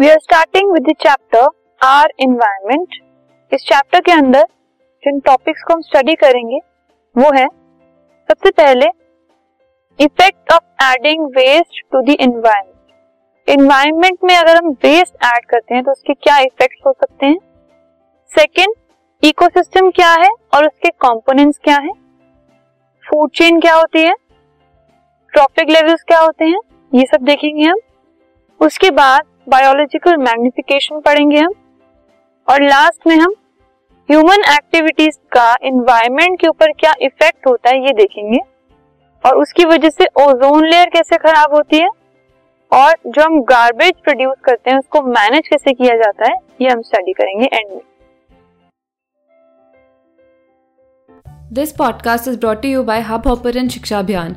We are starting with chapter our environment इस chapter के अंदर जिन टॉपिक्स को हम स्टडी करेंगे, वो है, सबसे पहले effect of adding waste to the environment environment में अगर हम वेस्ट ऐड करते हैं तो उसके क्या इफेक्ट्स हो सकते हैं? सेकेंड इकोसिस्टम क्या है और उसके कंपोनेंट्स क्या है? फ़ूड चेन क्या होती है? ट्रॉपिक लेवल्स क्या होते हैं? ये सब देखेंगे हम। उसके बाद बायोलॉजिकल मैग्निफिकेशन पढ़ेंगे हम। और लास्ट में हम ह्यूमन एक्टिविटीज़ का इन्वायरमेंट के ऊपर क्या इफ़ेक्ट होता है ये देखेंगे। और उसकी वजह से ओजोन लेयर कैसे खराब होती है? और जो हम गार्बेज प्रोड्यूस करते हैं, उसको मैनेज कैसे किया जाता है, ये हम स्टडी करेंगे एंड में। This podcast is brought you by Hubhopper शिक्षा अभियान